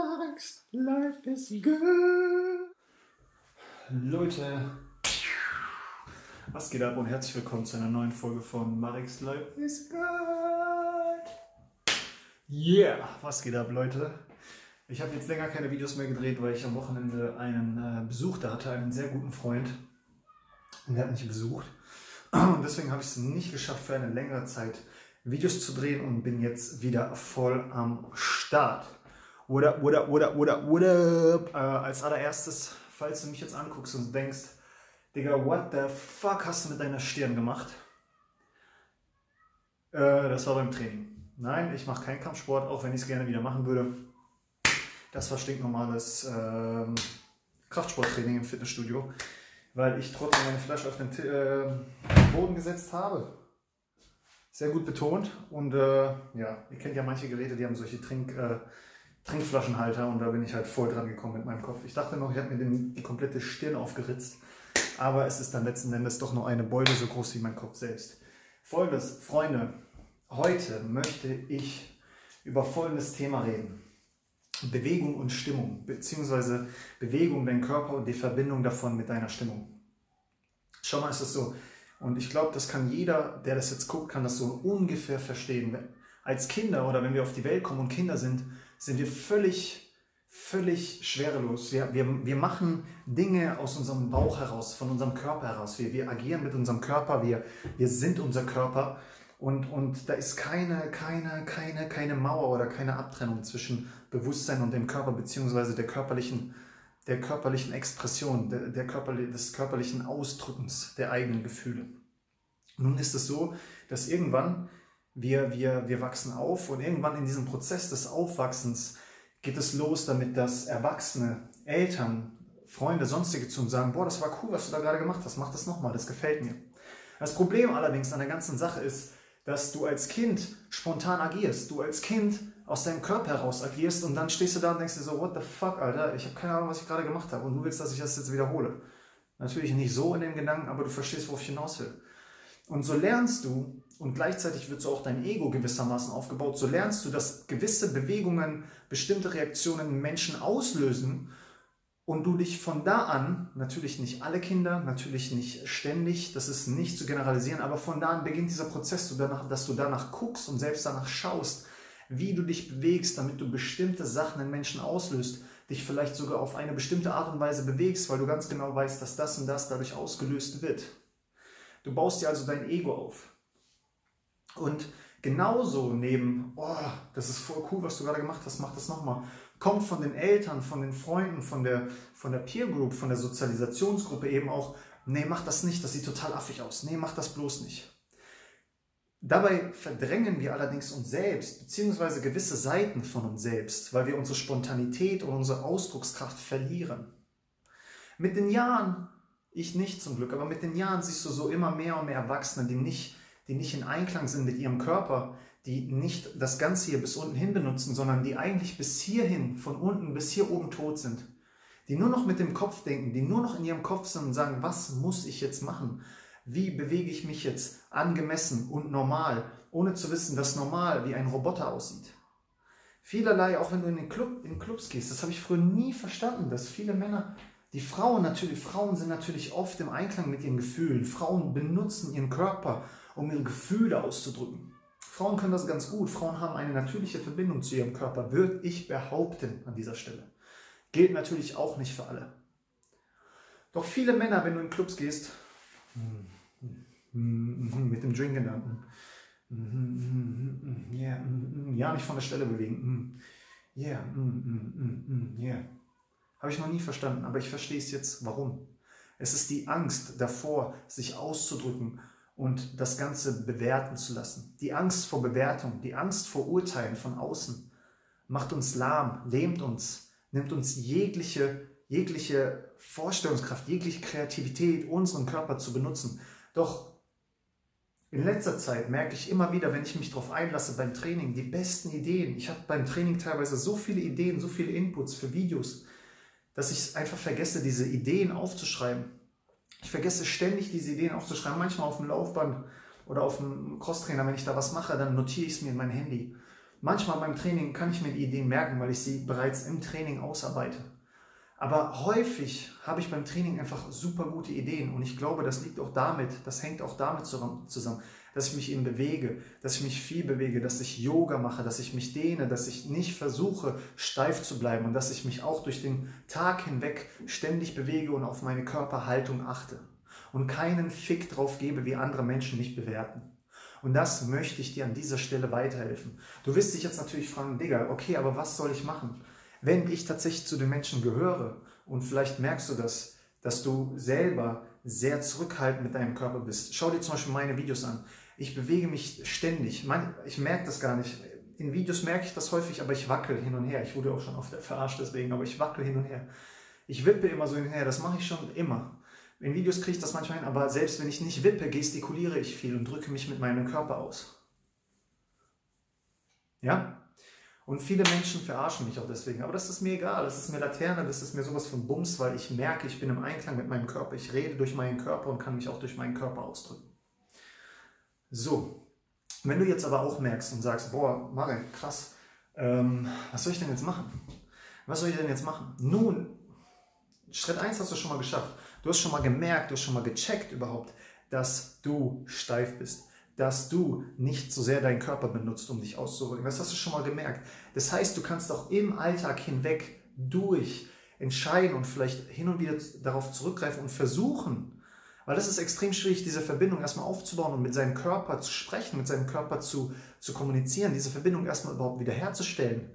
Max, life is good. Leute, was geht ab und herzlich willkommen zu einer neuen Folge von Marix Life is good. Yeah, was geht ab, Leute? Ich habe jetzt länger keine Videos mehr gedreht, weil ich am Wochenende einen äh, Besuch da hatte, einen sehr guten Freund. Und der hat mich besucht. Und deswegen habe ich es nicht geschafft, für eine längere Zeit Videos zu drehen und bin jetzt wieder voll am Start. What up, what up, what up, what up, what up? Äh, als allererstes, falls du mich jetzt anguckst und denkst, Digga, what the fuck hast du mit deiner Stirn gemacht? Äh, das war beim Training. Nein, ich mache keinen Kampfsport, auch wenn ich es gerne wieder machen würde. Das war stinknormales äh, Kraftsporttraining im Fitnessstudio, weil ich trotzdem meine Flasche auf den äh, Boden gesetzt habe. Sehr gut betont und äh, ja, ihr kennt ja manche Geräte, die haben solche Trink, äh, Trinkflaschenhalter und da bin ich halt voll dran gekommen mit meinem Kopf. Ich dachte noch, ich habe mir den, die komplette Stirn aufgeritzt, aber es ist dann letzten Endes doch nur eine Beule so groß wie mein Kopf selbst. Folgendes, Freunde, heute möchte ich über folgendes Thema reden. Bewegung und Stimmung, beziehungsweise Bewegung, dein Körper und die Verbindung davon mit deiner Stimmung. Schau mal, ist es so. Und ich glaube, das kann jeder, der das jetzt guckt, kann das so ungefähr verstehen. Als Kinder oder wenn wir auf die Welt kommen und Kinder sind, sind wir völlig, völlig schwerelos. Wir, wir, wir machen Dinge aus unserem Bauch heraus, von unserem Körper heraus. Wir, wir agieren mit unserem Körper, wir, wir sind unser Körper. Und, und da ist keine, keine, keine, keine Mauer oder keine Abtrennung zwischen Bewusstsein und dem Körper, beziehungsweise der körperlichen, der körperlichen Expression, der, der Körper, des körperlichen Ausdrückens der eigenen Gefühle. Nun ist es so, dass irgendwann wir, wir, wir wachsen auf und irgendwann in diesem Prozess des Aufwachsens geht es los damit, dass Erwachsene, Eltern, Freunde, sonstige zu uns sagen, boah, das war cool, was du da gerade gemacht hast, mach das nochmal, das gefällt mir. Das Problem allerdings an der ganzen Sache ist, dass du als Kind spontan agierst, du als Kind aus deinem Körper heraus agierst und dann stehst du da und denkst dir so, what the fuck, Alter, ich habe keine Ahnung, was ich gerade gemacht habe und du willst, dass ich das jetzt wiederhole. Natürlich nicht so in dem Gedanken, aber du verstehst, worauf ich hinaus will. Und so lernst du, und gleichzeitig wird so auch dein Ego gewissermaßen aufgebaut, so lernst du, dass gewisse Bewegungen, bestimmte Reaktionen Menschen auslösen und du dich von da an, natürlich nicht alle Kinder, natürlich nicht ständig, das ist nicht zu generalisieren, aber von da an beginnt dieser Prozess, dass du danach guckst und selbst danach schaust, wie du dich bewegst, damit du bestimmte Sachen in Menschen auslöst, dich vielleicht sogar auf eine bestimmte Art und Weise bewegst, weil du ganz genau weißt, dass das und das dadurch ausgelöst wird. Du baust dir also dein Ego auf. Und genauso neben, oh, das ist voll cool, was du gerade gemacht hast, mach das nochmal, kommt von den Eltern, von den Freunden, von der, von der Peer Group, von der Sozialisationsgruppe eben auch, nee, mach das nicht, das sieht total affig aus, nee, mach das bloß nicht. Dabei verdrängen wir allerdings uns selbst, beziehungsweise gewisse Seiten von uns selbst, weil wir unsere Spontanität und unsere Ausdruckskraft verlieren. Mit den Jahren, ich nicht zum Glück, aber mit den Jahren siehst du so immer mehr und mehr Erwachsene, die nicht, die nicht in Einklang sind mit ihrem Körper, die nicht das Ganze hier bis unten hin benutzen, sondern die eigentlich bis hierhin, von unten bis hier oben tot sind. Die nur noch mit dem Kopf denken, die nur noch in ihrem Kopf sind und sagen, was muss ich jetzt machen? Wie bewege ich mich jetzt angemessen und normal, ohne zu wissen, dass normal wie ein Roboter aussieht? Vielerlei, auch wenn du in den, Club, in Clubs gehst, das habe ich früher nie verstanden, dass viele Männer, die Frauen natürlich, Frauen sind natürlich oft im Einklang mit ihren Gefühlen. Frauen benutzen ihren Körper, um ihre Gefühle auszudrücken. Frauen können das ganz gut. Frauen haben eine natürliche Verbindung zu ihrem Körper, würde ich behaupten an dieser Stelle. Gilt natürlich auch nicht für alle. Doch viele Männer, wenn du in Clubs gehst, mit dem Drink-Gedanken, yeah, ja, nicht von der Stelle bewegen, yeah, yeah. Habe ich noch nie verstanden, aber ich verstehe es jetzt, warum. Es ist die Angst davor, sich auszudrücken und das Ganze bewerten zu lassen. Die Angst vor Bewertung, die Angst vor Urteilen von außen macht uns lahm, lähmt uns, nimmt uns jegliche, jegliche Vorstellungskraft, jegliche Kreativität, unseren Körper zu benutzen. Doch in letzter Zeit merke ich immer wieder, wenn ich mich darauf einlasse beim Training, die besten Ideen. Ich habe beim Training teilweise so viele Ideen, so viele Inputs für Videos, dass ich einfach vergesse, diese Ideen aufzuschreiben. Ich vergesse ständig, diese Ideen aufzuschreiben. Manchmal auf dem Laufband oder auf dem Crosstrainer, wenn ich da was mache, dann notiere ich es mir in mein Handy. Manchmal beim Training kann ich mir die Ideen merken, weil ich sie bereits im Training ausarbeite. Aber häufig habe ich beim Training einfach super gute Ideen und ich glaube, das liegt auch damit, das hängt auch damit zusammen, dass ich mich eben bewege, dass ich mich viel bewege, dass ich Yoga mache, dass ich mich dehne, dass ich nicht versuche, steif zu bleiben und dass ich mich auch durch den Tag hinweg ständig bewege und auf meine Körperhaltung achte und keinen Fick drauf gebe, wie andere Menschen mich bewerten. Und das möchte ich dir an dieser Stelle weiterhelfen. Du wirst dich jetzt natürlich fragen, Digga, okay, aber was soll ich machen? Wenn ich tatsächlich zu den Menschen gehöre und vielleicht merkst du das, dass du selber sehr zurückhaltend mit deinem Körper bist. Schau dir zum Beispiel meine Videos an. Ich bewege mich ständig. Ich merke das gar nicht. In Videos merke ich das häufig, aber ich wackel hin und her. Ich wurde auch schon oft verarscht deswegen, aber ich wackel hin und her. Ich wippe immer so hin und her. Das mache ich schon immer. In Videos kriege ich das manchmal hin, aber selbst wenn ich nicht wippe, gestikuliere ich viel und drücke mich mit meinem Körper aus. Ja? Und viele Menschen verarschen mich auch deswegen. Aber das ist mir egal. Das ist mir Laterne, das ist mir sowas von Bums, weil ich merke, ich bin im Einklang mit meinem Körper. Ich rede durch meinen Körper und kann mich auch durch meinen Körper ausdrücken. So. Wenn du jetzt aber auch merkst und sagst, boah, Marek, krass, ähm, was soll ich denn jetzt machen? Was soll ich denn jetzt machen? Nun, Schritt 1 hast du schon mal geschafft. Du hast schon mal gemerkt, du hast schon mal gecheckt überhaupt, dass du steif bist, dass du nicht so sehr deinen Körper benutzt, um dich auszudrücken. Das hast du schon mal gemerkt. Das heißt, du kannst auch im Alltag hinweg durch entscheiden und vielleicht hin und wieder darauf zurückgreifen und versuchen, weil das ist extrem schwierig, diese Verbindung erstmal aufzubauen und mit seinem Körper zu sprechen, mit seinem Körper zu, zu kommunizieren, diese Verbindung erstmal überhaupt wiederherzustellen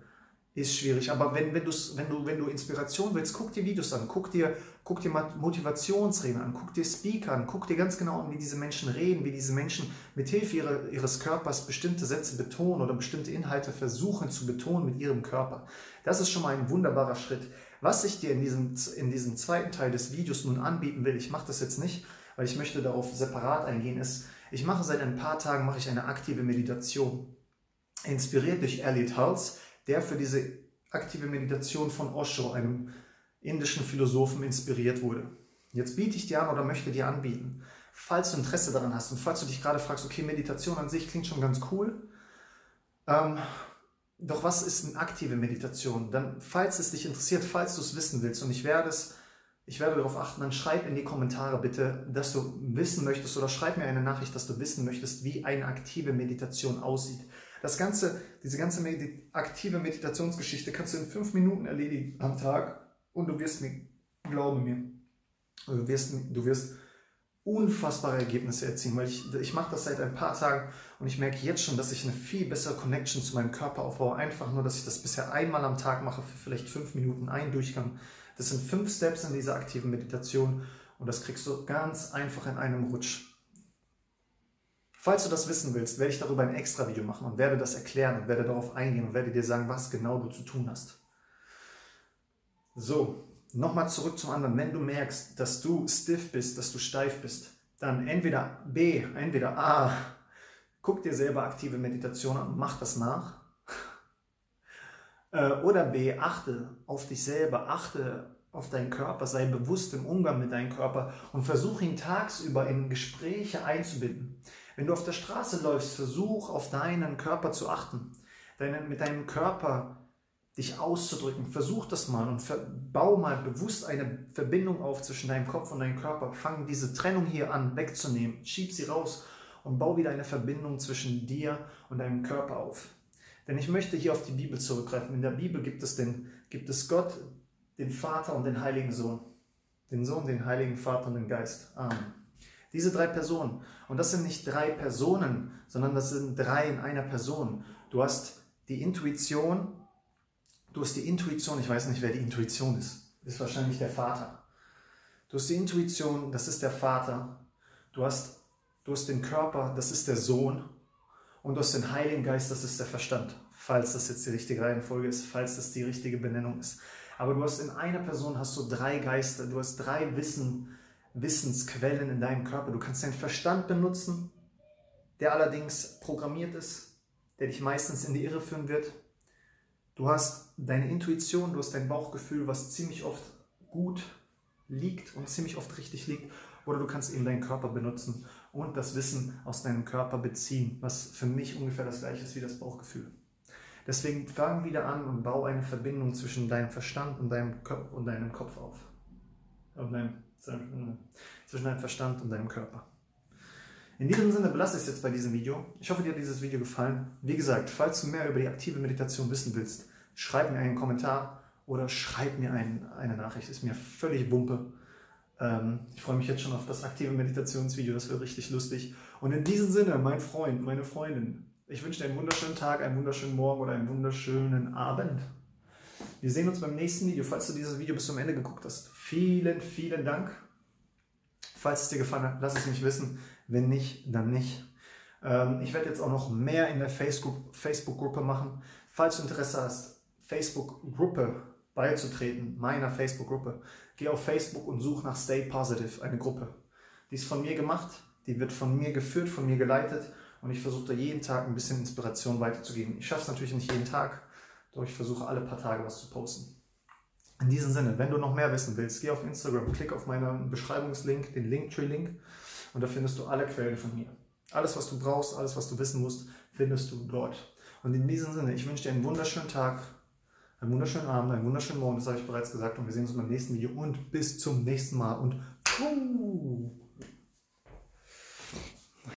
ist schwierig. Aber wenn, wenn, wenn, du, wenn du Inspiration willst, guck dir Videos an, guck dir, guck dir Motivationsreden an, guck dir Speaker an, guck dir ganz genau an, wie diese Menschen reden, wie diese Menschen mit Hilfe ihrer, ihres Körpers bestimmte Sätze betonen oder bestimmte Inhalte versuchen zu betonen mit ihrem Körper. Das ist schon mal ein wunderbarer Schritt. Was ich dir in diesem, in diesem zweiten Teil des Videos nun anbieten will, ich mache das jetzt nicht, weil ich möchte darauf separat eingehen, ist, ich mache seit ein paar Tagen mache ich eine aktive Meditation. Inspiriert durch Elliot Hulse, der für diese aktive Meditation von Osho, einem indischen Philosophen, inspiriert wurde. Jetzt biete ich dir an oder möchte dir anbieten, falls du Interesse daran hast und falls du dich gerade fragst, okay, Meditation an sich klingt schon ganz cool, ähm, doch was ist eine aktive Meditation? Dann, falls es dich interessiert, falls du es wissen willst und ich werde es, ich werde darauf achten, dann schreib in die Kommentare bitte, dass du wissen möchtest oder schreib mir eine Nachricht, dass du wissen möchtest, wie eine aktive Meditation aussieht. Das ganze, diese ganze Medi aktive Meditationsgeschichte kannst du in fünf Minuten erledigen am Tag und du wirst mir, glaube mir, du wirst, du wirst unfassbare Ergebnisse erzielen, weil ich, ich mache das seit ein paar Tagen und ich merke jetzt schon, dass ich eine viel bessere Connection zu meinem Körper aufbaue. Einfach nur, dass ich das bisher einmal am Tag mache, für vielleicht fünf Minuten, einen Durchgang. Das sind fünf Steps in dieser aktiven Meditation und das kriegst du ganz einfach in einem Rutsch Falls du das wissen willst, werde ich darüber ein extra Video machen und werde das erklären und werde darauf eingehen und werde dir sagen, was genau du zu tun hast. So, nochmal zurück zum anderen. Wenn du merkst, dass du stiff bist, dass du steif bist, dann entweder B, entweder A, guck dir selber aktive Meditation an mach das nach. Äh, oder B, achte auf dich selber, achte auf deinen Körper, sei bewusst im Umgang mit deinem Körper und versuche ihn tagsüber in Gespräche einzubinden. Wenn du auf der Straße läufst, versuch auf deinen Körper zu achten, deinen, mit deinem Körper dich auszudrücken. Versuch das mal und bau mal bewusst eine Verbindung auf zwischen deinem Kopf und deinem Körper. Fang diese Trennung hier an, wegzunehmen. Schieb sie raus und bau wieder eine Verbindung zwischen dir und deinem Körper auf. Denn ich möchte hier auf die Bibel zurückgreifen. In der Bibel gibt es, den, gibt es Gott, den Vater und den Heiligen Sohn. Den Sohn, den Heiligen Vater und den Geist. Amen. Diese drei Personen. Und das sind nicht drei Personen, sondern das sind drei in einer Person. Du hast die Intuition, du hast die Intuition, ich weiß nicht, wer die Intuition ist. Ist wahrscheinlich der Vater. Du hast die Intuition, das ist der Vater. Du hast, du hast den Körper, das ist der Sohn. Und du hast den Heiligen Geist, das ist der Verstand. Falls das jetzt die richtige Reihenfolge ist, falls das die richtige Benennung ist. Aber du hast in einer Person hast du drei Geister, du hast drei Wissen, Wissensquellen in deinem Körper. Du kannst deinen Verstand benutzen, der allerdings programmiert ist, der dich meistens in die Irre führen wird. Du hast deine Intuition, du hast dein Bauchgefühl, was ziemlich oft gut liegt und ziemlich oft richtig liegt. Oder du kannst eben deinen Körper benutzen und das Wissen aus deinem Körper beziehen, was für mich ungefähr das gleiche ist wie das Bauchgefühl. Deswegen fang wieder an und bau eine Verbindung zwischen deinem Verstand und deinem, Kopf und deinem Kopf auf. Und deinem, zwischen deinem Verstand und deinem Körper. In diesem Sinne belasse ich es jetzt bei diesem Video. Ich hoffe, dir hat dieses Video gefallen. Wie gesagt, falls du mehr über die aktive Meditation wissen willst, schreib mir einen Kommentar oder schreib mir ein, eine Nachricht. Ist mir völlig Wumpe. Ähm, ich freue mich jetzt schon auf das aktive Meditationsvideo. Das wird richtig lustig. Und in diesem Sinne, mein Freund, meine Freundin, ich wünsche dir einen wunderschönen Tag, einen wunderschönen Morgen oder einen wunderschönen Abend. Wir sehen uns beim nächsten Video. Falls du dieses Video bis zum Ende geguckt hast, vielen, vielen Dank. Falls es dir gefallen hat, lass es mich wissen. Wenn nicht, dann nicht. Ähm, ich werde jetzt auch noch mehr in der Facebook-Gruppe machen. Falls du Interesse hast, Facebook-Gruppe beizutreten, meiner Facebook-Gruppe, geh auf Facebook und such nach Stay Positive, eine Gruppe. Die ist von mir gemacht, die wird von mir geführt, von mir geleitet und ich versuche da jeden Tag ein bisschen Inspiration weiterzugeben. Ich schaffe es natürlich nicht jeden Tag, doch ich versuche alle paar Tage was zu posten. In diesem Sinne, wenn du noch mehr wissen willst, geh auf Instagram, klick auf meinen Beschreibungslink, den Linktree-Link und da findest du alle Quellen von mir. Alles, was du brauchst, alles, was du wissen musst, findest du dort. Und in diesem Sinne, ich wünsche dir einen wunderschönen Tag, einen wunderschönen Abend, einen wunderschönen Morgen, das habe ich bereits gesagt und wir sehen uns beim nächsten Video und bis zum nächsten Mal und puh.